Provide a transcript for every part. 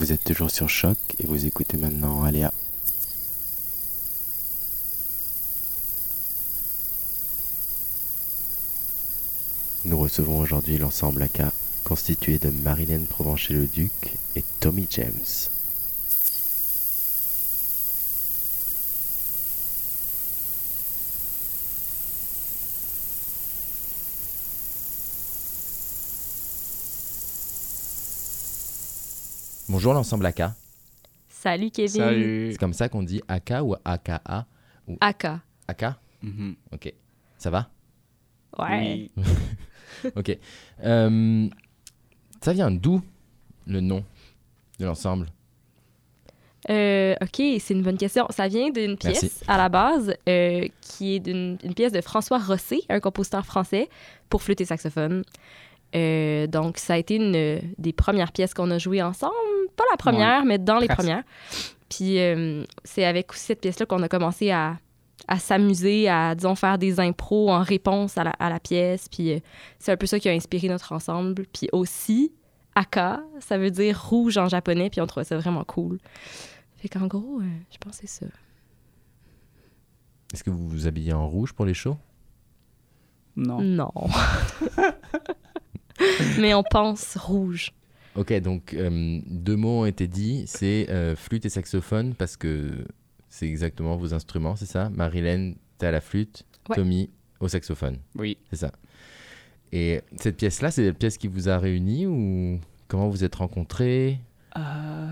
Vous êtes toujours sur Choc et vous écoutez maintenant Aléa. Nous recevons aujourd'hui l'ensemble AK constitué de Marilyn Provencher-le-Duc et Tommy James. Bonjour l'ensemble AK. Salut Kevin. Salut. C'est comme ça qu'on dit AK ou AKA Aka. AK Mhm. Ok. Ça va? Ouais. Oui. Ok. Euh, ça vient d'où le nom de l'ensemble? Euh, ok, c'est une bonne question. Ça vient d'une pièce Merci. à la base euh, qui est d'une une pièce de François Rossé, un compositeur français, pour flûte et saxophone. Euh, donc, ça a été une des premières pièces qu'on a jouées ensemble. Pas la première, mais dans les presque. premières. Puis, euh, c'est avec aussi cette pièce-là qu'on a commencé à, à s'amuser, à, disons, faire des impros en réponse à la, à la pièce. Puis, euh, c'est un peu ça qui a inspiré notre ensemble. Puis aussi, Aka, ça veut dire rouge en japonais, puis on trouvait ça vraiment cool. Fait qu'en gros, euh, je pense que c'est ça. Est-ce que vous vous habillez en rouge pour les shows? Non. Non. Mais on pense rouge. Ok, donc euh, deux mots ont été dits, c'est euh, flûte et saxophone parce que c'est exactement vos instruments, c'est ça? Marilyn, t'es à la flûte, Ouais. Tommy au saxophone, Oui. c'est ça. Et cette pièce-là, c'est la pièce qui vous a réunis ou comment vous êtes rencontrés? Euh,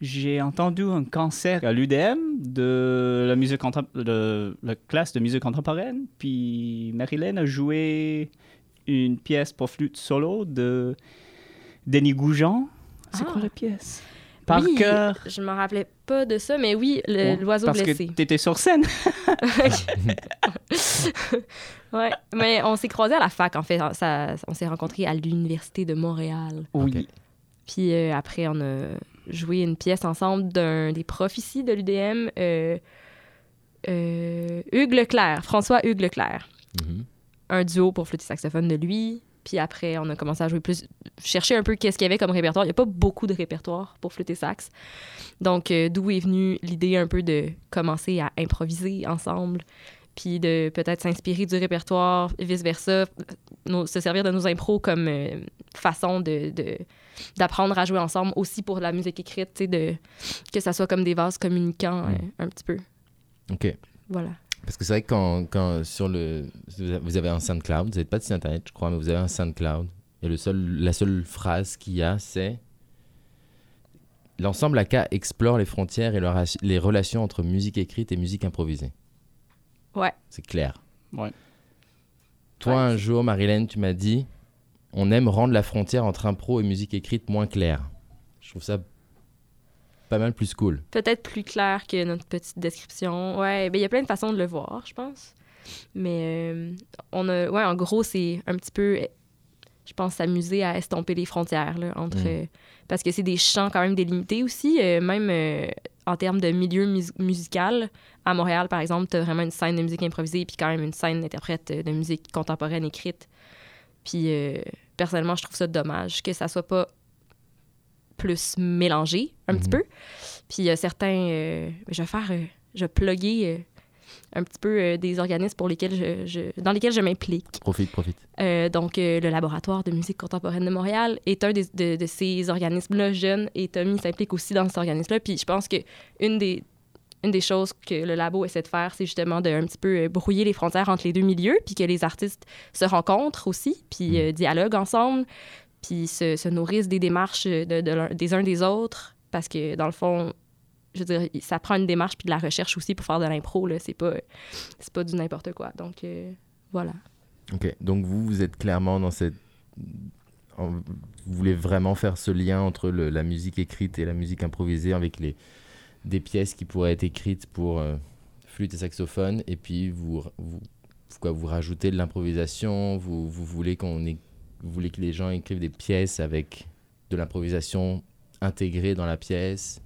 j'ai entendu un concert à l'UDM de la musique contem- de la classe de musique contemporaine. Puis Marilyn a joué une pièce pour flûte solo de Denis Goujon. C'est Ah. quoi la pièce? Par oui, cœur. Je me rappelais pas de ça, mais oui, Ouais, l'oiseau Parce blessé. que t'étais sur scène. ouais, mais on s'est croisés à la fac, en fait. Ça, on s'est rencontrés à l'Université de Montréal. Oui. Puis euh, après, on a joué une pièce ensemble d'un des profs ici de l'UDM, euh, euh, Hugues Leclerc, François Hugues Leclerc. Mhm. Un duo pour flûte et saxophone de lui. Puis après, on a commencé à jouer plus, chercher un peu qu'est-ce qu'il y avait comme répertoire. Il n'y a pas beaucoup de répertoire pour flûte et sax. Donc, euh, d'où est venue l'idée un peu de commencer à improviser ensemble, puis de peut-être s'inspirer du répertoire, et vice-versa, se servir de nos impros comme euh, façon de, d'apprendre à jouer ensemble aussi pour la musique écrite, de, que ça soit comme des vases communicants Mm. euh, un petit peu. Ok. Voilà. Parce que c'est vrai que quand, quand sur le. Vous avez un SoundCloud, vous n'avez pas de site internet, je crois, mais vous avez un SoundCloud. Et le seul, la seule phrase qu'il y a, c'est. L'ensemble AK explore les frontières et leur- les relations entre musique écrite et musique improvisée. Ouais. C'est clair. Ouais. Toi, Ouais, un jour, Marilyn, tu m'as dit on aime rendre la frontière entre impro et musique écrite moins claire. Je trouve ça pas mal plus cool. Peut-être plus clair que notre petite description. Ouais, ben il y a plein de façons de le voir, je pense. Mais euh, on a, ouais, en gros, c'est un petit peu, je pense, s'amuser à estomper les frontières là, entre, Mm. euh, parce que c'est des champs quand même délimités aussi, euh, même euh, en termes de milieu mus- musical. À Montréal, par exemple, tu as vraiment une scène de musique improvisée, puis quand même une scène d'interprète de musique contemporaine écrite. Puis personnellement, je trouve ça dommage que ça soit pas plus mélangé un petit Mhm. peu. Puis il y a certains. euh, je vais faire. euh, je vais plugger euh, un petit peu euh, des organismes pour lesquels je, je- dans lesquels je m'implique. Profite, profite. Euh, donc, euh, le Laboratoire de musique contemporaine de Montréal est un des- de, de ces organismes-là jeunes et Tommy s'implique aussi dans cet organisme-là. Puis je pense que une des, une des choses que le labo essaie de faire, c'est justement de un petit peu brouiller les frontières entre les deux milieux, puis que les artistes se rencontrent aussi, puis euh, dialoguent ensemble, puis se, se nourrissent des démarches l'un- des uns des autres, parce que dans le fond, je veux dire, ça prend une démarche puis de la recherche aussi pour faire de l'impro, là. C'est pas, pas du n'importe quoi. Donc, euh, voilà. Ok, donc vous, vous êtes clairement dans cette... Vous voulez vraiment faire ce lien entre la musique écrite et la musique improvisée avec les, des pièces qui pourraient être écrites pour euh, flûte et saxophone, et puis vous, vous, quoi, vous rajoutez de l'improvisation, vous, vous, voulez qu'on ait- vous voulez que les gens écrivent des pièces avec de l'improvisation intégrée dans la pièce.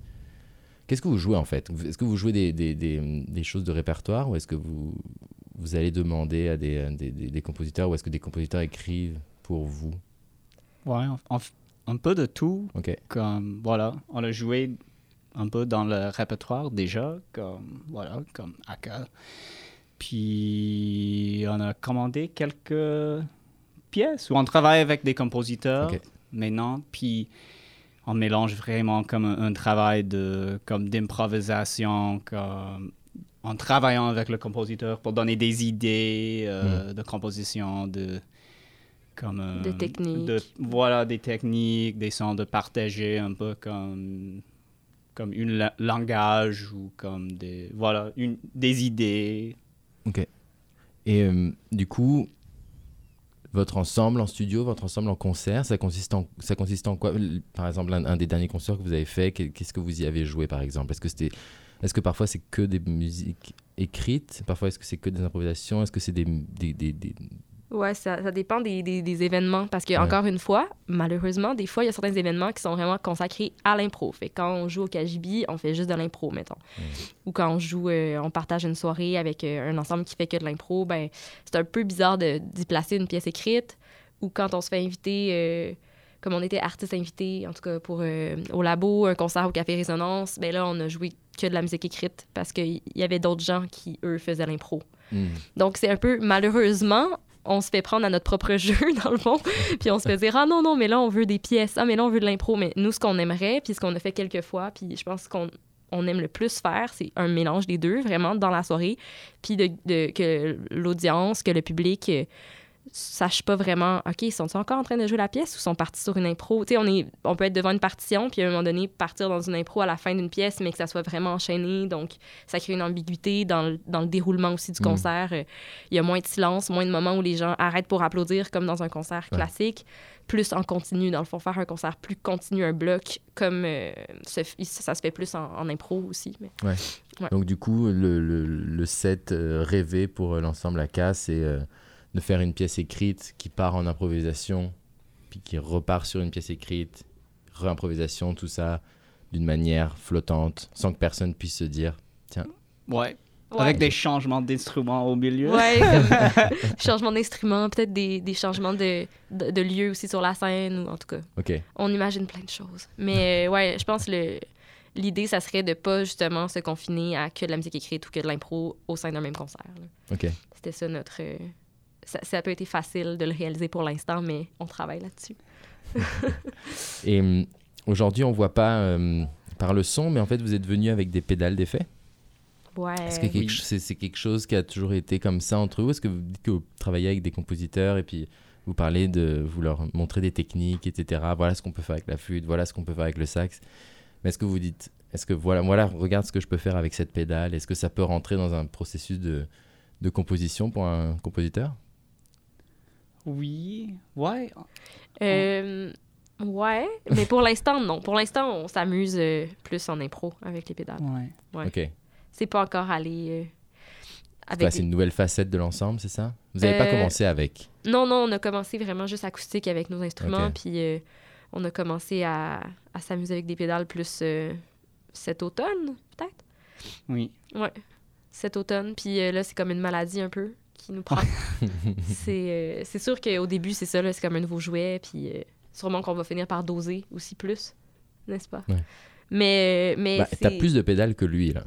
Qu'est-ce que vous jouez en fait? Est-ce que vous jouez des, des, des, des choses de répertoire ou est-ce que vous, vous allez demander à des, compositeurs ou est-ce que des compositeurs écrivent pour vous? Ouais, un peu de tout. Comme, voilà, on a joué un peu dans le répertoire déjà, comme, voilà, comme Aka. Puis, on a commandé quelques pièces où on travaille avec des compositeurs Ok. maintenant. Puis, on mélange vraiment comme un, un travail de, comme d'improvisation, comme en travaillant avec le compositeur pour donner des idées euh, de composition, de comme euh, De techniques. de- voilà des techniques, des sons de partager un peu comme comme une la- langage ou comme des voilà une, des idées. Et euh, du coup, votre ensemble en studio, votre ensemble en concert, ça consiste en, ça consiste en quoi? Par exemple, un, des derniers concerts que vous avez fait, qu'est- qu'est-ce que vous y avez joué par exemple? Est-ce que est-ce que parfois c'est que des musiques écrites? Parfois est-ce que c'est que des improvisations? Est-ce que c'est des- Ouais, ça, ça dépend des, des- des événements. Parce que, Ouais. encore une fois, malheureusement, des fois, il y a certains événements qui sont vraiment consacrés à l'impro. Fait quand on joue au KGB, on fait juste de l'impro, mettons. Ou quand on joue, euh, on partage une soirée avec euh, un ensemble qui fait que de l'impro, ben, c'est un peu bizarre d'y placer une pièce écrite. Ou quand on se fait inviter, euh, comme on était artiste invité, en tout cas pour au labo, un concert au Café Résonance, ben là, on a joué que de la musique écrite parce qu'il y avait d'autres gens qui, eux, faisaient l'impro. Hmm. Donc, c'est un peu, malheureusement, on se fait prendre à notre propre jeu, dans le fond. puis on se fait dire, ah non, non, mais là, on veut des pièces. Ah, mais là, on veut de l'impro. Mais nous, ce qu'on aimerait, puis ce qu'on a fait quelques fois, puis je pense qu'on on aime le plus faire, c'est un mélange des deux, vraiment, dans la soirée. Puis que l'audience, que le public euh, sache pas vraiment, OK, sont-ils encore en train de jouer la pièce ou sont partis sur une impro? Tu sais, on, est- on peut être devant une partition, puis à un moment donné, partir dans une impro à la fin d'une pièce, mais que ça soit vraiment enchaîné. Donc, ça crée une ambiguïté dans le, dans le déroulement aussi du Mm. concert. Euh, Il y a moins de silence, moins de moments où les gens arrêtent pour applaudir, comme dans un concert Ouais. classique. Plus en continu, dans le fond, faire un concert plus continu, un bloc, comme euh, ça, se fait plus en, en impro aussi. Mais... Donc du coup, le, le, le set euh, rêvé pour l'ensemble AK, c'est euh, de faire une pièce écrite qui part en improvisation, puis qui repart sur une pièce écrite, réimprovisation, tout ça, d'une manière flottante, sans que personne puisse se dire Ouais. Ouais. Avec des changements d'instruments au milieu. Ouais, comme changement d'instrument, peut-être des, des changements de, de, de lieu aussi sur la scène, ou en tout cas, Ok, on imagine plein de choses. Mais euh, ouais, je pense le l'idée, ça serait de pas justement se confiner à que de la musique écrite ou que de l'impro au sein d'un même concert. là. ok. C'était ça notre... ça, ça a pas été facile de le réaliser pour l'instant, mais on travaille là-dessus. Et hum, aujourd'hui, on voit pas hum, par le son, mais en fait, vous êtes venu avec des pédales d'effet? Ouais. Est-ce que quelque oui. ch- c'est, quelque chose qui a toujours été comme ça entre vous? Est-ce que vous dites que vous travaillez avec des compositeurs et puis vous parlez de vous leur montrer des techniques, etc. Voilà ce qu'on peut faire avec la flûte, voilà ce qu'on peut faire avec le sax. Mais est-ce que vous dites, est-ce que voilà, voilà, regarde ce que je peux faire avec cette pédale Est-ce que ça peut rentrer dans un processus de, de composition pour un compositeur? Oui. Ouais. Euh, ouais, mais pour l'instant, non. Pour l'instant, on s'amuse euh, plus en impro avec les pédales. Ouais. Ouais. Ok. C'est pas encore allé euh, avec c'est une nouvelle facette de l'ensemble, c'est ça? Vous n'avez pas commencé avec? Non, non, on a commencé vraiment juste acoustique avec nos instruments, puis euh, on a commencé à, à s'amuser avec des pédales plus euh, cet automne, peut-être? Oui. Ouais, cet automne. Puis euh, là, c'est comme une maladie un peu qui nous prend. c'est euh, c'est sûr qu'au début, c'est ça, là, c'est comme un nouveau jouet, puis euh, sûrement qu'on va finir par doser aussi plus, n'est-ce pas? Ouais. Mais, mais bah, c'est... T'as plus de pédales que lui, là.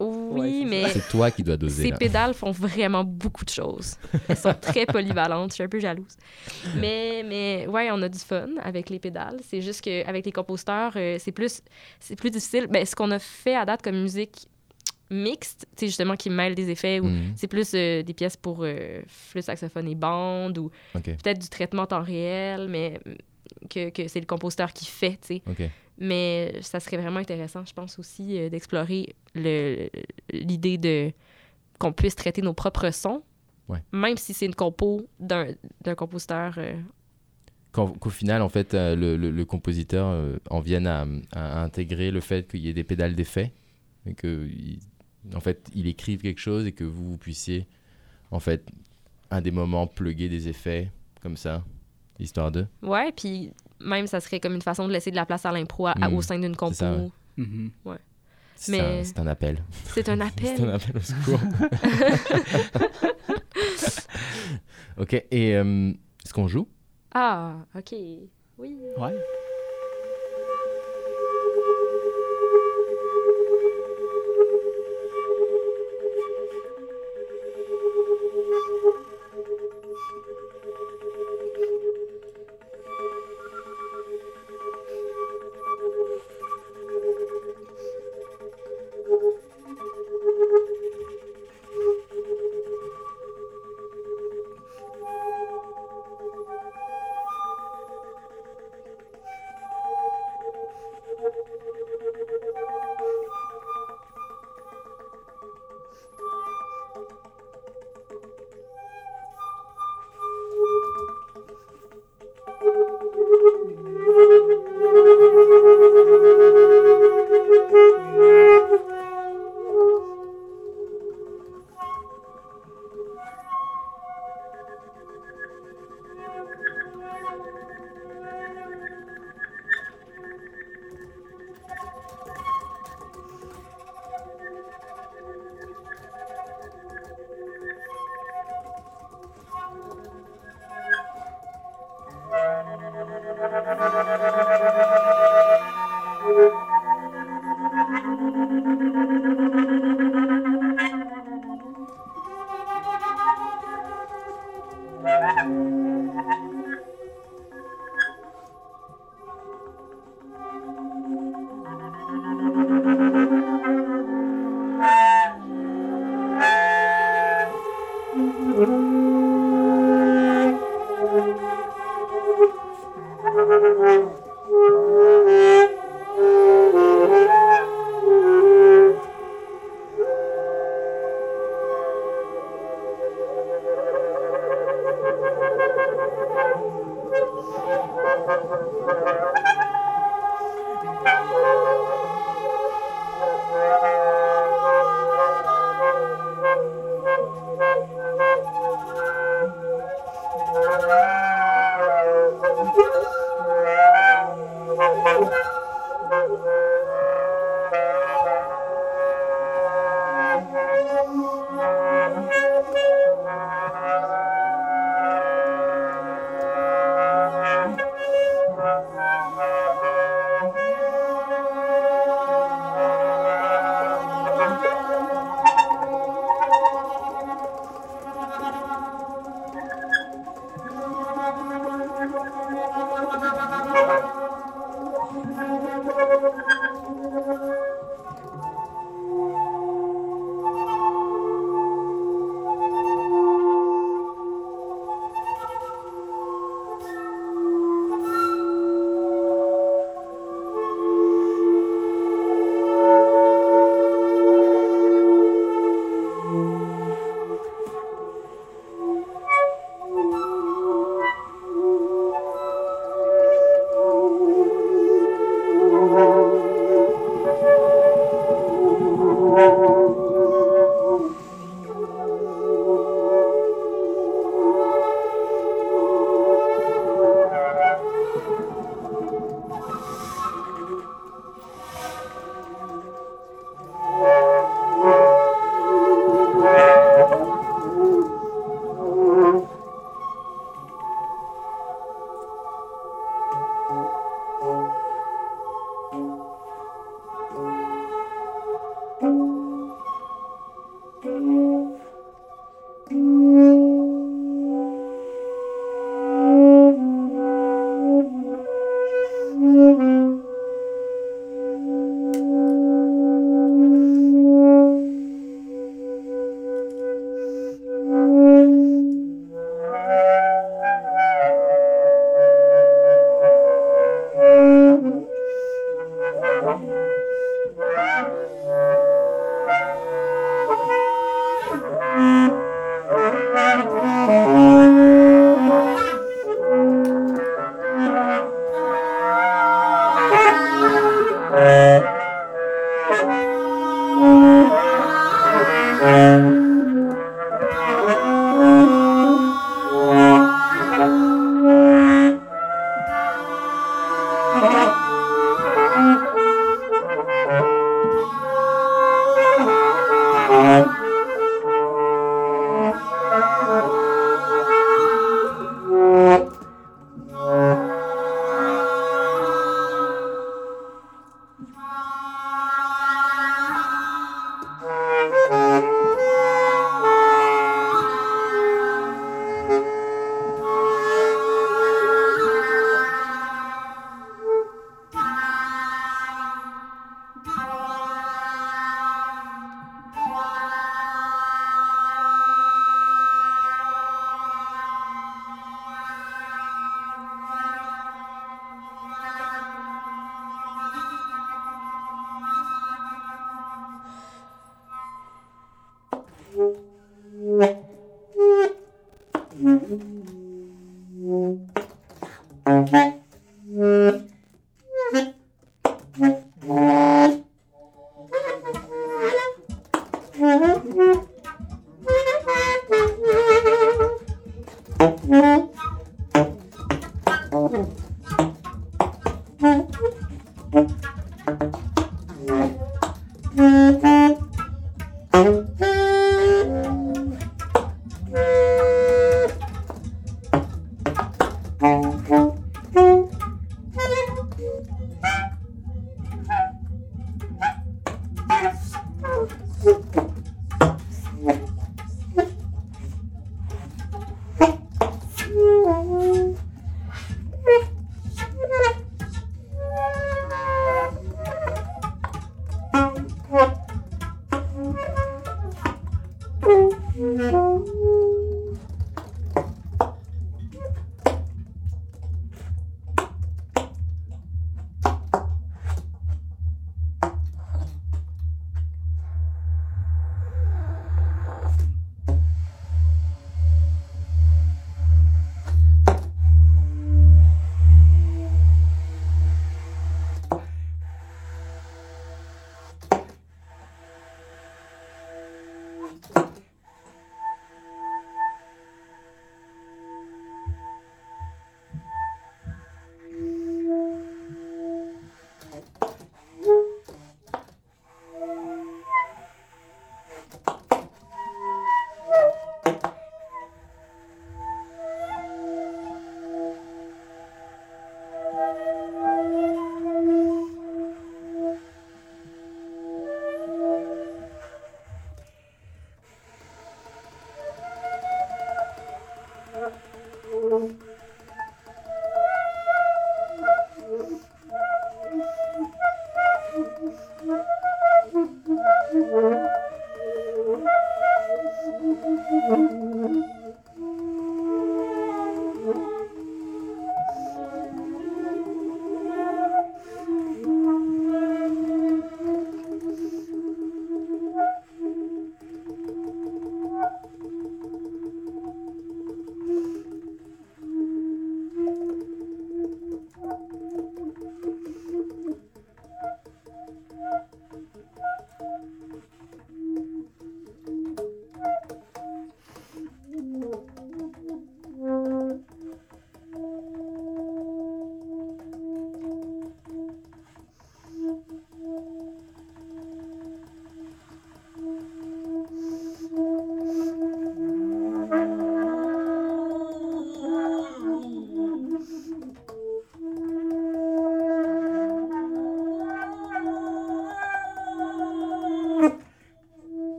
Oui, Ouais, c'est mais C'est toi qui dois doser, ces là. pédales font vraiment beaucoup de choses. Elles sont très polyvalentes. Je suis un peu jalouse. Mais, mais ouais, on a du fun avec les pédales. C'est juste qu'avec les compositeurs, euh, c'est plus, c'est plus difficile. Ben, ce qu'on a fait à date comme musique mixte, tu sais, justement, qui mêle des effets ou Mhm. c'est plus euh, des pièces pour euh, flûte, saxophone et bande ou peut-être du traitement en temps réel, mais que, que c'est le compositeur qui fait, tu sais. Mais ça serait vraiment intéressant, je pense aussi, euh, d'explorer l'idée de qu'on puisse traiter nos propres sons, Ouais. même si c'est une compo d'un d'un compositeur. euh, Qu'au final, en fait, euh, le, le- le compositeur euh, en vienne à, à intégrer le fait qu'il y ait des pédales d'effet et que, en fait, il écrive quelque chose et que vous, vous puissiez, en fait, à des moments, plugger des effets comme ça, histoire de. Ouais, puis même ça serait comme une façon de laisser de la place à l'impro Mm. au sein d'une compo. ça, ouais. Mhm. C'est Mais- un, c'est un appel. C'est un appel. C'est un appel au secours. ok, et euh, est-ce qu'on joue? Ah, OK. Oui. Ouais. Mm-hmm.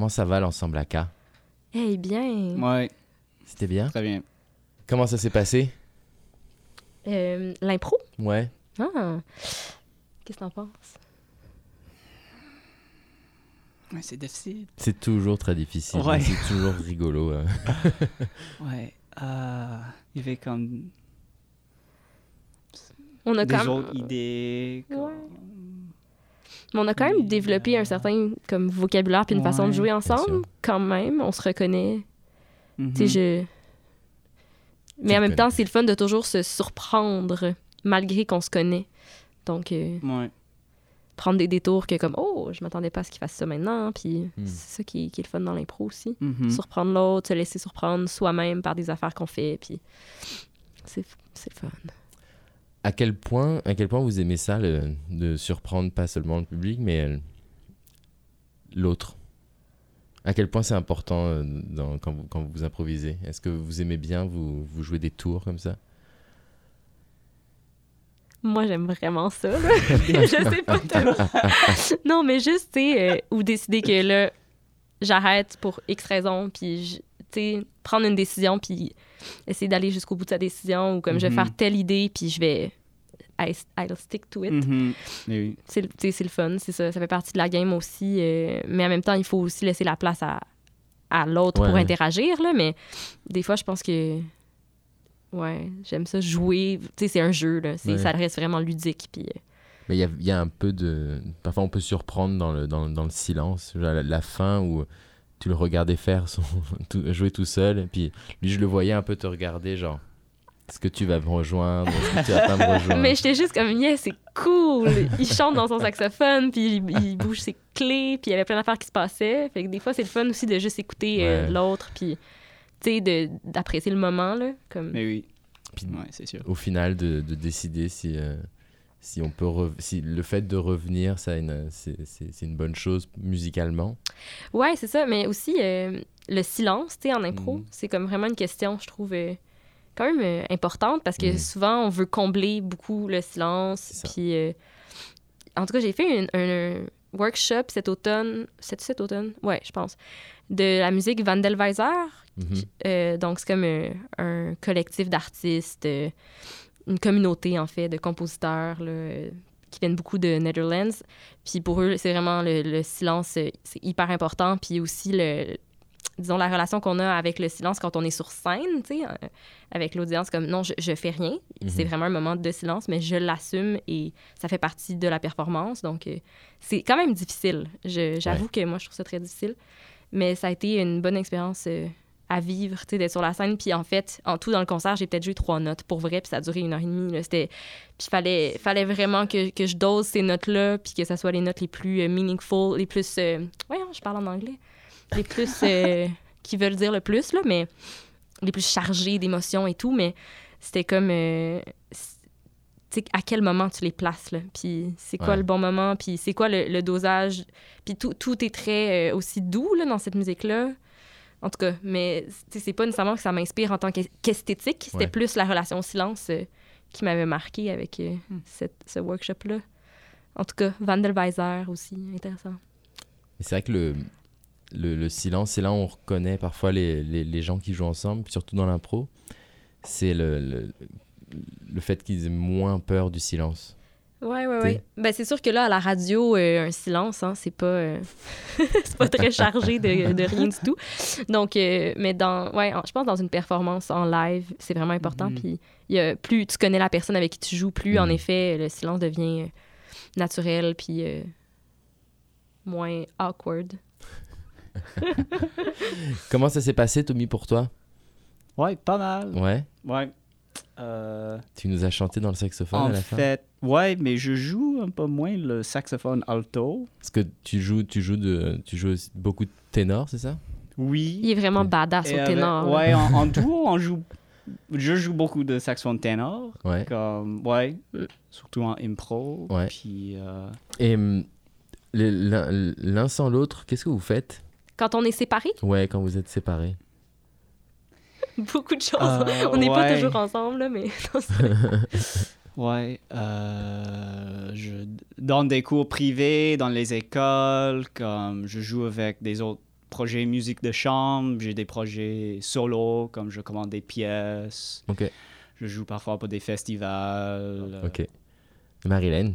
Comment ça va l'ensemble AK Eh bien, Ouais, C'était bien? Très bien. Comment ça s'est passé? Euh, l'impro? Ouais. Ah. Qu'est-ce que t'en penses? Ouais, c'est difficile. C'est toujours très difficile. Ouais. C'est toujours rigolo. euh. Ouais. euh, il y avait comme On a des quand même... autres idées. comme- Ouais. Mais on a quand même développé euh, un certain comme vocabulaire puis une façon de jouer ensemble. Quand même, on se reconnaît. Mhm. Tu sais, je... Mais en même temps, c'est le fun de toujours se surprendre malgré qu'on se connaît. Donc, euh, Ouais. prendre des détours que comme « Oh, je m'attendais pas à ce qu'il fasse ça maintenant. » Puis Hmm. c'est ça qui, qui est le fun dans l'impro aussi. Mhm. Surprendre l'autre, se laisser surprendre soi-même par des affaires qu'on fait. Puis c'est c'est le fun. À quel point, à quel point vous aimez ça, le- de surprendre pas seulement le public, mais euh, l'autre? À quel point c'est important euh, dans- quand, vous, quand vous improvisez? Est-ce que vous aimez bien vous, vous jouer des tours comme ça? Moi, j'aime vraiment ça. là. je sais pas tellement. non, mais juste, tu sais, euh, ou décider que là, j'arrête pour X raison, puis, prendre une décision, puis essayer d'aller jusqu'au bout de sa décision, ou comme je vais Mhm. faire telle idée, puis je vais. I- I'll stick to it. Oui. C'est le- fun, c'est ça. Ça fait partie de la game aussi. euh, mais en même temps, il faut aussi laisser la place à, à l'autre Ouais, pour interagir, là. Mais des fois, je pense que. Ouais, j'aime ça jouer. C'est un jeu, là. Ouais. Ça reste vraiment ludique. Puis. euh, Mais il y a, il y a un peu de. Parfois, on peut surprendre dans le, dans, dans le silence. Genre La, la fin où tu le regardais faire son, tout- jouer tout seul. Et puis lui, je le voyais un peu te regarder, genre. Est-ce que tu vas me rejoindre Est-ce que tu vas pas me rejoindre? Mais j'étais juste comme, yeah, c'est cool. Il chante dans son saxophone, puis il, il bouge ses clés, puis il y avait plein d'affaires qui se passaient. Fait que des fois, c'est le fun aussi de juste écouter euh, l'autre, puis, tu sais, de- d'apprécier le moment, là. Comme... Mais oui. Puis, Ouais, c'est sûr. au final, de, de décider si, euh, si on peut. Si le fait de revenir, ça c'est une bonne chose musicalement? Ouais, c'est ça. Mais aussi, euh, le silence, tu sais, en impro, Mhm. c'est comme vraiment une question, je trouve, euh, quand même euh, importante parce que Mhm. souvent, on veut combler beaucoup le silence. Puis, en tout cas, j'ai fait un, workshop cet automne. C'est cet automne? Ouais, je pense. De la musique Vandelweiser. Mhm. Euh, donc, c'est comme un collectif d'artistes, une communauté, en fait, de compositeurs là, qui viennent beaucoup de Netherlands. Puis pour eux, c'est vraiment le, le silence, euh, c'est hyper important. Puis aussi, le, disons, la relation qu'on a avec le silence quand on est sur scène, tu sais, euh, avec l'audience, comme non, je, je fais rien. C'est Mhm. vraiment un moment de silence, mais je l'assume et ça fait partie de la performance. Donc, euh, c'est quand même difficile. J'avoue que moi, je trouve ça très difficile. Mais ça a été une bonne expérience euh, à vivre, tu sais, d'être sur la scène. Puis en fait, en tout, dans le concert, j'ai peut-être joué trois notes pour vrai, puis ça a duré une heure et demie. C'était... Puis fallait, fallait vraiment que, que je dose ces notes-là, puis que ça soit les notes les plus euh, meaningful, les plus... Euh... Voyons, je parle en anglais. Les plus... euh, qui veulent dire le plus, là, mais les plus chargées d'émotions et tout. Mais c'était comme... euh, tu sais, à quel moment tu les places, là? Puis c'est quoi Ouais. le bon moment, puis c'est quoi le, le dosage? Puis tout, tout est très euh, aussi doux, là, dans cette musique-là. En tout cas, mais c'est pas nécessairement que ça m'inspire en tant qu'es- qu'esthétique. C'était Ouais. plus la relation au silence euh, qui m'avait marqué avec euh, Hmm. cette- ce workshop-là. En tout cas, Vandelweiser aussi, intéressant. C'est vrai que le, le, le silence, c'est là où on reconnaît parfois les, les, les gens qui jouent ensemble, surtout dans l'impro. C'est le, le, le fait qu'ils aient moins peur du silence. Ouais, ouais, ouais. Ben, c'est sûr que là, à la radio, euh, un silence, hein, c'est pas, euh, c'est pas très chargé de, de rien du tout. Donc, euh, mais dans, ouais, en- je pense dans une performance en live, c'est vraiment important. Mhm. Puis, il y a, plus tu connais la personne avec qui tu joues, plus, en Mhm. effet, le silence devient naturel, puis euh, moins awkward. Comment ça s'est passé, Tommy, pour toi? Ouais, pas mal. Ouais Ouais. Euh, Tu nous as chanté dans le saxophone en à la fin? fait, ouais, mais je joue un peu moins le saxophone alto. Parce que tu joues, tu joues, de, tu joues aussi beaucoup de ténor, c'est ça? Oui. Il est vraiment badass Et au avec- ténor. là. ouais, en, en duo, on joue. Je joue beaucoup de saxophone ténor. Ouais. Comme, ouais, surtout en impro. Ouais. Puis, euh, Et hum, l'un sans l'autre, qu'est-ce que vous faites? Quand on est séparés, Ouais, quand vous êtes séparés. beaucoup de choses. Euh, on n'est pas toujours ensemble, mais ouais. euh, je donne des cours privés dans les écoles. Comme je joue avec des autres projets musique de chambre. J'ai des projets solo, comme je commande des pièces. Ok. Je joue parfois pour des festivals. Ok. Marilyn?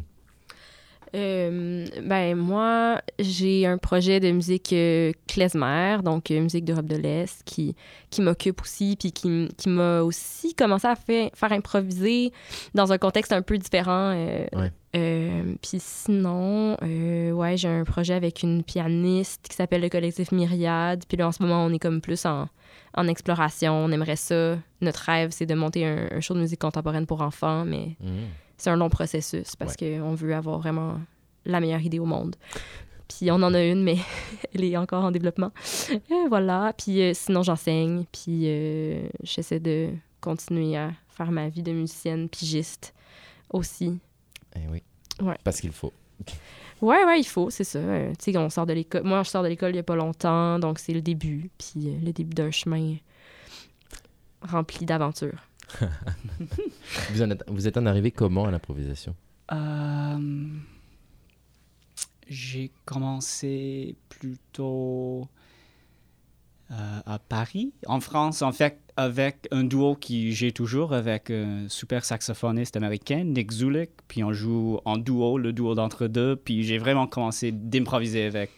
Euh, ben moi, j'ai un projet de musique euh, klezmer, donc euh, musique d'Europe de l'Est, qui, qui m'occupe aussi, puis qui, qui m'a aussi commencé à faire, faire improviser dans un contexte un peu différent. euh, Ouais. puis sinon, ouais, j'ai un projet avec une pianiste qui s'appelle le collectif Myriade. Puis là, en ce moment, on est comme plus en, en exploration. On aimerait ça. Notre rêve, c'est de monter un, un show de musique contemporaine pour enfants, mais Mhm. C'est un long processus parce qu'on veut avoir vraiment la meilleure idée au monde. Puis on en a une, mais elle est encore en développement. Et voilà. Puis euh, sinon, j'enseigne. Puis euh, j'essaie de continuer à faire ma vie de musicienne pigiste aussi. Eh oui. Ouais. Parce qu'il faut. Ouais, ouais, il faut, c'est ça. Euh, tu sais, on sort de l'école. Moi, je sors de l'école il y a pas longtemps, donc c'est le début. Puis le début d'un chemin rempli d'aventures. Vous, en êtes, vous êtes en arrivé comment à l'improvisation? Euh, j'ai commencé plutôt euh, à Paris, en France, en fait, avec un duo qui j'ai toujours avec un super saxophoniste américain, Nick Zulik. Puis on joue en duo, le duo d'entre deux. Puis j'ai vraiment commencé d'improviser avec,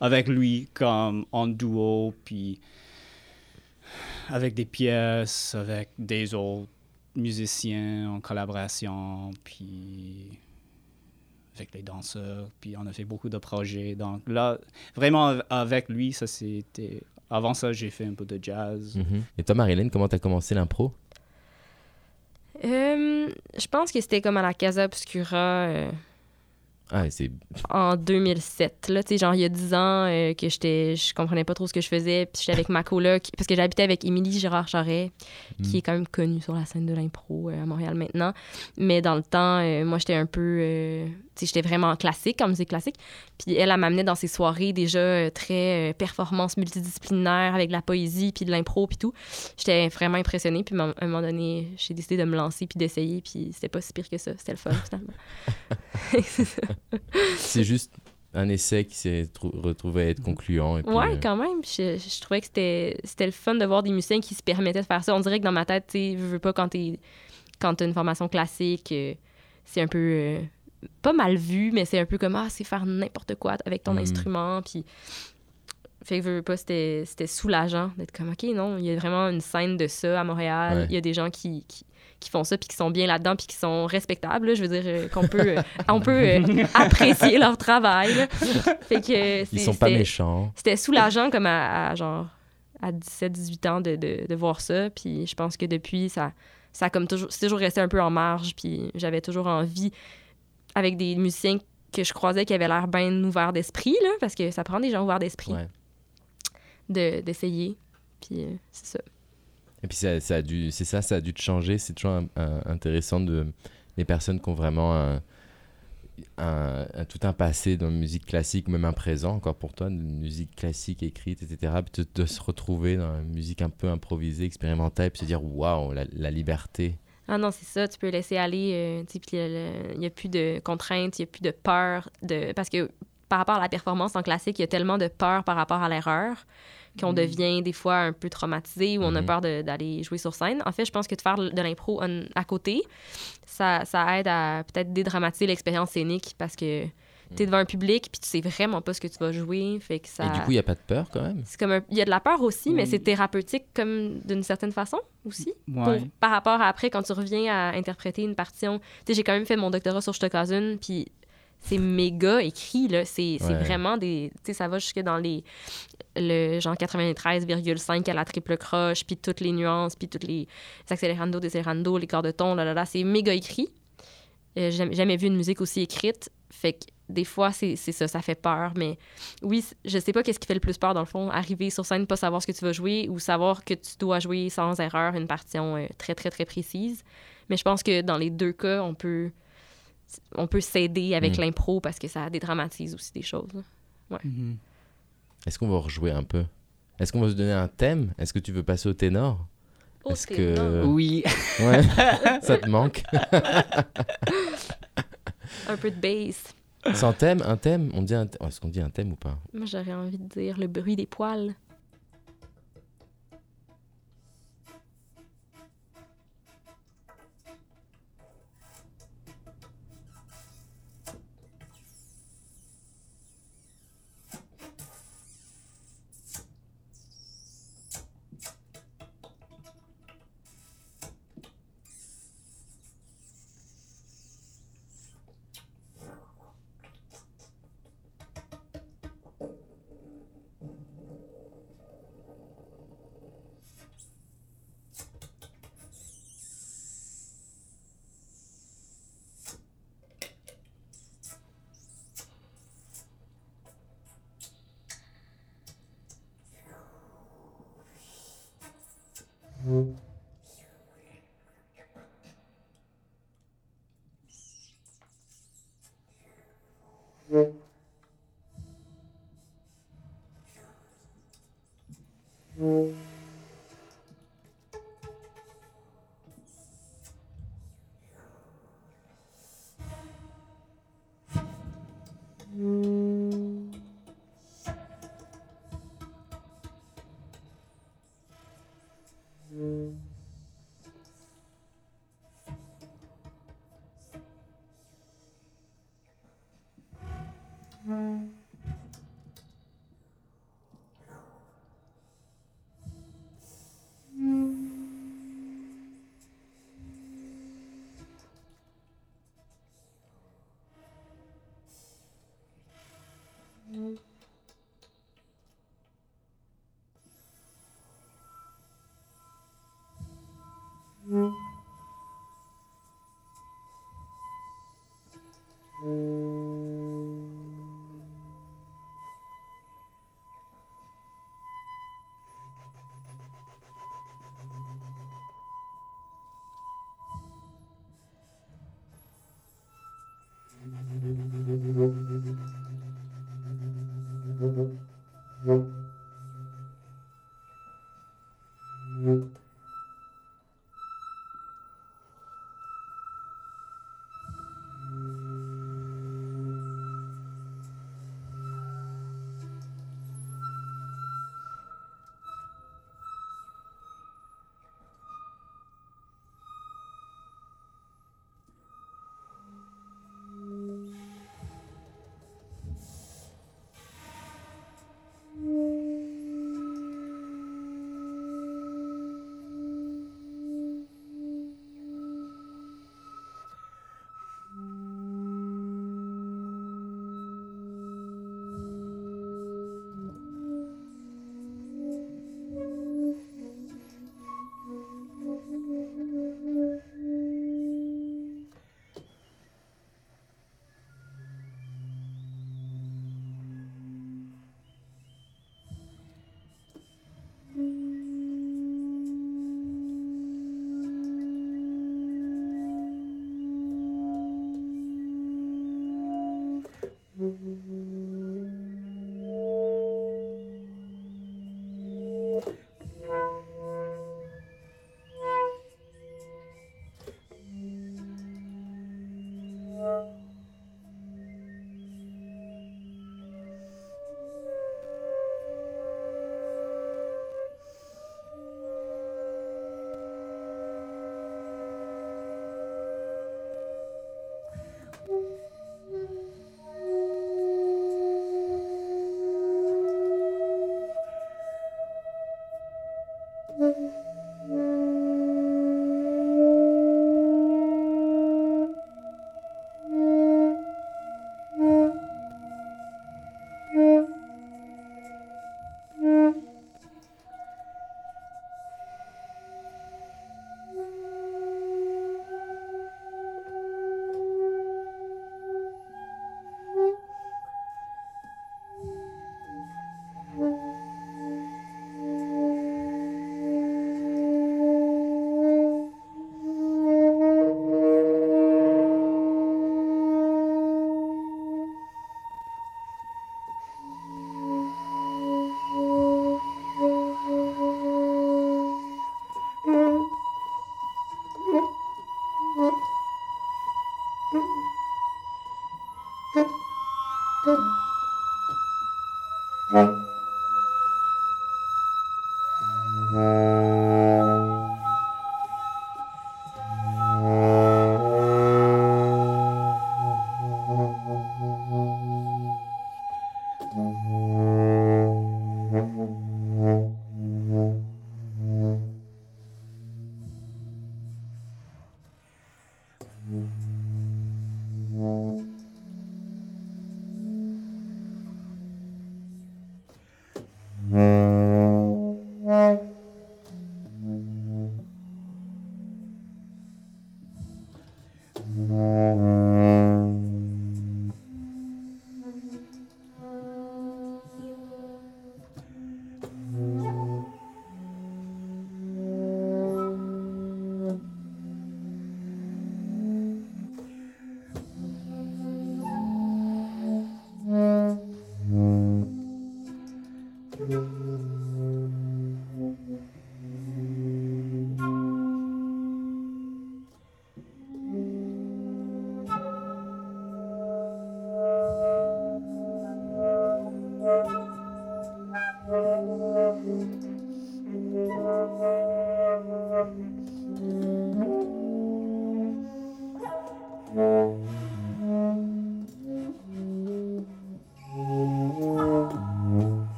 avec lui comme en duo, puis avec des pièces, avec des autres musiciens en collaboration, puis avec les danseurs, puis on a fait beaucoup de projets. Donc là, vraiment avec lui, ça c'était... Avant ça, j'ai fait un peu de jazz. Mhm. Et toi, Marilyn, comment t'as commencé l'impro? Euh, je pense que c'était comme à la Casa Obscura. euh, Ah, en 2007. Là, tu sais, genre, il y a 10 ans euh, que j'étais, je comprenais pas trop ce que je faisais. Puis j'étais avec ma coloc, parce que j'habitais avec Émilie Gérard Charret, qui Mm. est quand même connue sur la scène de l'impro euh, à Montréal maintenant. Mais dans le temps, euh, moi, j'étais un peu... tu j'étais vraiment classique, en musique classique. Puis elle, elle m'amenait dans ses soirées déjà euh, très euh, performance multidisciplinaire, avec de la poésie, puis de l'impro, puis tout. J'étais vraiment impressionnée. Puis à un moment donné, j'ai décidé de me lancer, puis d'essayer. Puis c'était pas si pire que ça. C'était le fun, finalement. C'est juste un essai qui s'est trou- retrouvé à être concluant. Et puis, Ouais, euh, quand même. Je, je trouvais que c'était le fun de voir des musiciens qui se permettaient de faire ça. On dirait que dans ma tête, tu sais, je veux pas quand t'es quand t'as une formation classique, euh, c'est un peu euh, pas mal vu, mais c'est un peu comme ah, c'est faire n'importe quoi avec ton Mhm. instrument, puis fait que je veux pas, c'était c'était soulageant d'être comme ok non, il y a vraiment une scène de ça à Montréal. Ouais. Il y a des gens qui, qui qui font ça puis qui sont bien là-dedans puis qui sont respectables là. je veux dire euh, qu'on peut euh, on peut euh, apprécier leur travail là. fait que Ils sont pas méchants. c'était soulageant comme à, à genre à 17 18 ans de, de, de voir ça puis je pense que depuis ça ça a comme toujours c'est toujours resté un peu en marge puis j'avais toujours envie avec des musiciens que je croisais qui avaient l'air bien ouverts d'esprit là parce que ça prend des gens ouverts d'esprit Ouais. de d'essayer puis euh, c'est ça Et puis ça, ça a dû, c'est ça, ça a dû te changer. C'est toujours un- un- intéressant de les personnes qui ont vraiment un, un- un- tout un passé dans la musique classique, même un présent encore pour toi, de musique classique écrite, etc. Puis de, de se retrouver dans la musique un peu improvisée, expérimentale, puis se dire waouh, la, la liberté. Ah non, c'est ça, tu peux laisser aller, euh, tu sais, puis il n'y a plus de contraintes, il n'y a plus de peur, de... parce que par rapport à la performance en classique, il y a tellement de peur par rapport à l'erreur qu'on Mhm. devient des fois un peu traumatisé ou on a Mhm. peur d'aller jouer sur scène. En fait, je pense que de faire de l'impro à côté, ça, ça aide à peut-être dédramatiser l'expérience scénique parce que tu es devant un public puis tu sais vraiment pas ce que tu vas jouer, fait que ça... Et du coup, il n'y a pas de peur quand même. c'est comme un- il y a de la peur aussi, mais c'est thérapeutique comme d'une certaine façon aussi pour- par rapport à après, quand tu reviens à interpréter une partition. Tu sais, j'ai quand même fait mon doctorat sur Stockhausen, puis c'est méga écrit, là. C'est Ouais. vraiment des... Tu sais, ça va jusque dans les... Le genre 93,5 à la triple croche, puis toutes les nuances, puis toutes les accélérando, décélérando, les corps de ton, là, là, là. C'est méga écrit. Euh, J'ai jamais- jamais vu une musique aussi écrite. Fait que des fois, c'est c'est ça, ça fait peur. Mais oui, je sais pas qu'est-ce qui fait le plus peur, dans le fond. Arriver sur scène, pas savoir ce que tu vas jouer ou savoir que tu dois jouer sans erreur une partition euh, très, très, très précise. Mais je pense que dans les deux cas, on peut, on peut s'aider avec Mm. l'impro parce que ça dédramatise aussi des choses. là. Mhm. Est-ce qu'on va rejouer un peu? Est-ce qu'on va se donner un thème? Est-ce que tu veux passer au ténor? Est-ce c'est que- énorme. Oui. Ouais, ça te manque? Un peu de bass. Sans thème, un thème On dit un thème. Est-ce qu'on dit un thème ou pas? Moi, j'aurais envie de dire le bruit des poils. Mm-hmm. 嗯。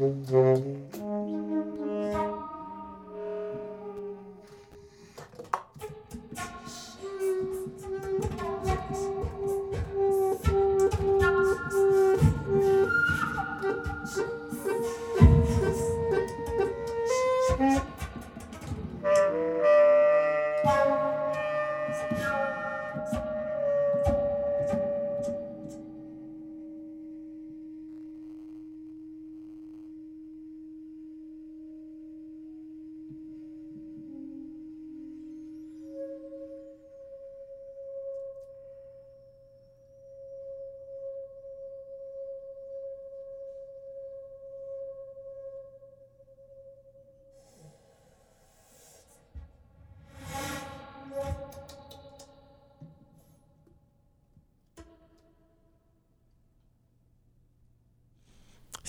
Mm-hmm.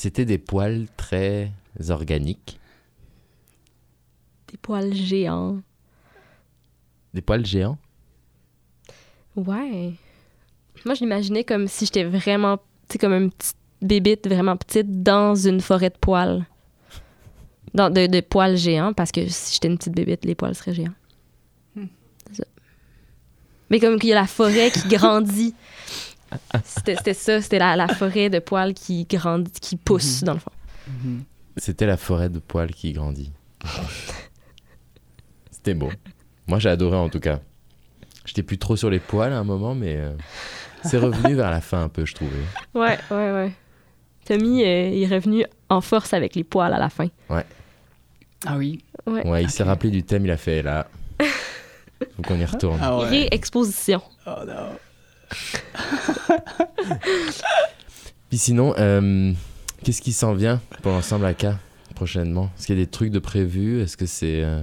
C'était des poils très organiques. Des poils géants. Des poils géants? Ouais. Moi, je l'imaginais comme si j'étais vraiment, tu sais, comme une petite bébite vraiment petite dans une forêt de poils. Dans, de, de poils géants, parce que si j'étais une petite bébite, les poils seraient géants. C'est ça. Mais comme qu'il y a la forêt qui grandit. C'était c'était ça, c'était la, la forêt de poils qui grandit, qui pousse, Mhm. dans le fond. Mhm. C'était la forêt de poils qui grandit. C'était beau. Moi, j'ai adoré en tout cas. J'étais plus trop sur les poils à un moment, mais euh, c'est revenu vers la fin un peu, je trouvais. Ouais, ouais, ouais. Tommy euh, est revenu en force avec les poils à la fin. Ah oui. Ouais. Ouais, il s'est rappelé du thème, il a fait là. Faut qu'on y retourne. Ah ouais. Réexposition. Oh non. Puis sinon, euh, qu'est-ce qui s'en vient pour l'ensemble AK prochainement? Est-ce qu'il y a des trucs de prévus? Est-ce que c'est. euh,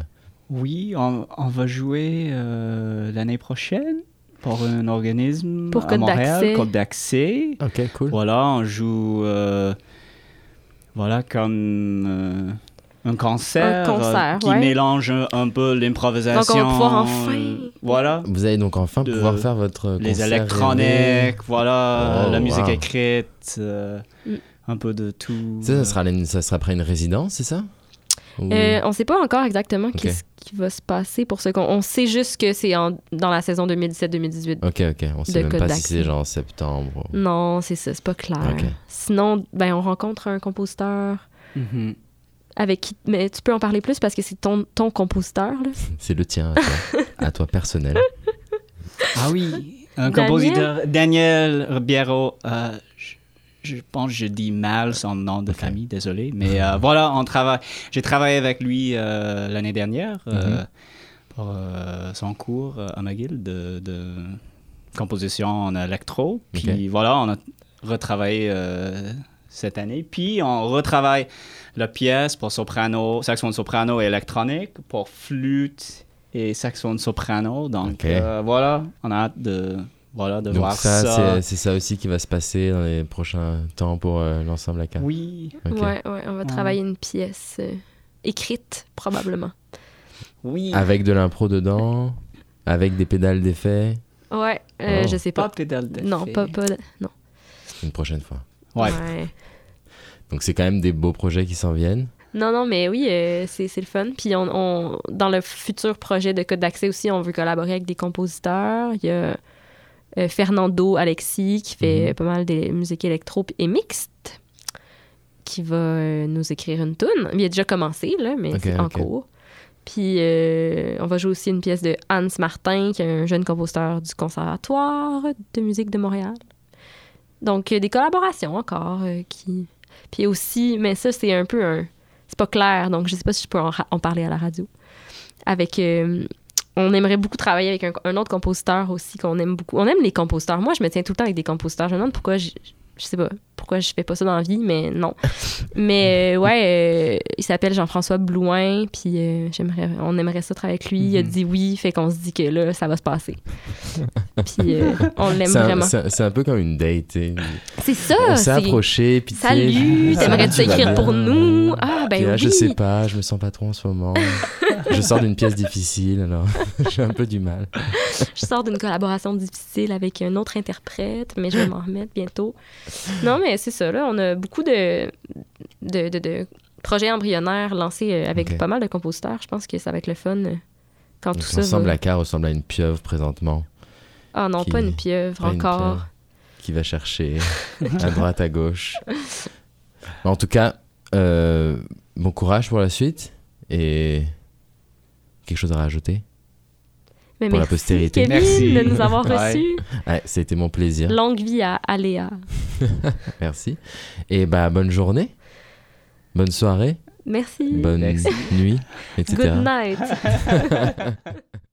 Oui, on, on va jouer euh, l'année prochaine pour un organisme Pour à Côte Montréal, d'Accès. Côte d'Accès. Ok, cool. Voilà, on joue euh, voilà comme euh, un concert, Un concert, euh, qui ouais. mélange un, un peu l'improvisation. Donc, on va pouvoir enfin- euh, voilà. Vous allez donc enfin De- pouvoir faire votre. Les concert électroniques, rêvé. voilà, Oh, la musique wow. écrite, euh, Mm. un peu de tout. Ça, ça sera, une- ça sera après une résidence, c'est ça? Ou- Euh, on sait pas encore exactement qu'est-ce qui va se passer pour ce qu'on. On sait juste que c'est en- dans la saison 2017-2018. Ok, ok. On sait même Code pas si c'est genre en septembre. ou- Non, c'est ça, c'est pas clair. Sinon, ben, on rencontre un compositeur Mhm. Avec qui. Mais tu peux en parler plus parce que c'est ton, ton compositeur, là. C'est le tien, à toi, à toi personnel. Ah oui, un Daniel? compositeur, Daniel Ribeiro. euh, je, je pense que je dis mal son nom de famille, désolé. Mais euh, voilà, on travaille. J'ai travaillé avec lui euh, l'année dernière euh, Mhm. pour euh, son cours à McGill de, de composition en électro. Puis voilà, on a retravaillé euh, cette année. Puis on retravaille la pièce pour soprano, saxophone soprano et électronique, pour flûte et saxophone soprano. Donc euh, voilà, on a hâte de, voilà, de Donc voir ça, ça. c'est- c'est ça aussi qui va se passer dans les prochains temps pour euh, l'ensemble AK. Oui, Ok. Ouais, ouais, on va travailler une pièce euh, écrite, probablement. oui. Avec de l'impro dedans, avec des pédales d'effet, Ouais, euh, Oh. je sais pas. pédale d'effet. Non, pas, pas. Non. une prochaine fois. Ouais. Donc c'est quand même des beaux projets qui s'en viennent. Non, non, mais oui, euh, c'est c'est le fun. Puis on, on- dans le futur projet de Code d'accès aussi, on veut collaborer avec des compositeurs. Il y a euh, Fernando Alexis qui fait Mhm. pas mal de musique électro et mixte qui va euh, nous écrire une tune. Il a déjà commencé, là, mais c'est en cours. Puis on va jouer aussi une pièce de Hans Martin, qui est un jeune compositeur du Conservatoire de musique de Montréal. Donc, des collaborations encore qui... Puis aussi, mais ça, c'est un peu un... C'est pas clair, donc je sais pas si je peux en, parler à la radio. Avec... euh, on aimerait beaucoup travailler avec un, un autre compositeur aussi qu'on aime beaucoup. On aime les compositeurs. Moi, je me tiens tout le temps avec des compositeurs. Je me demande pourquoi... Je, je sais pas. Pourquoi je fais pas ça dans la vie, mais non. mais euh, ouais, euh, il s'appelle Jean-François Blouin, puis euh, j'aimerais, on aimerait ça travailler avec lui. Il a Mhm. dit oui, fait qu'on se dit que là, ça va se passer. puis euh, on l'aime C'est un, vraiment. c'est un- c'est un peu comme une date. tu sais. C'est ça! On s'est c'est- approché, puis Salut, t'aimerais-tu écrire pour nous? Ah, ben là, oui! Je sais pas, je me sens pas trop en ce moment. je sors d'une pièce difficile, alors j'ai un peu du mal. Je sors d'une collaboration difficile avec un autre interprète, mais je vais m'en remettre bientôt. Non, mais c'est ça, là. On a beaucoup de, de, de, de projets embryonnaires lancés euh, avec pas mal de compositeurs. Je pense que ça va être le fun euh, quand Donc, tout ça ressemble va... à Car ressemble à une pieuvre présentement. Ah non, qui- pas une pieuvre Pas une encore. pieuvre Qui va chercher à droite, à gauche. En tout cas, euh, bon courage pour la suite et quelque chose à rajouter? Mais Pour la merci, postérité. Kevin, Merci. de nous avoir Ouais. reçus. Ouais, c'était mon plaisir. Longue vie à Aléa. Merci. Et bah bonne journée, bonne soirée, Merci. bonne Merci. nuit, etc. Good night.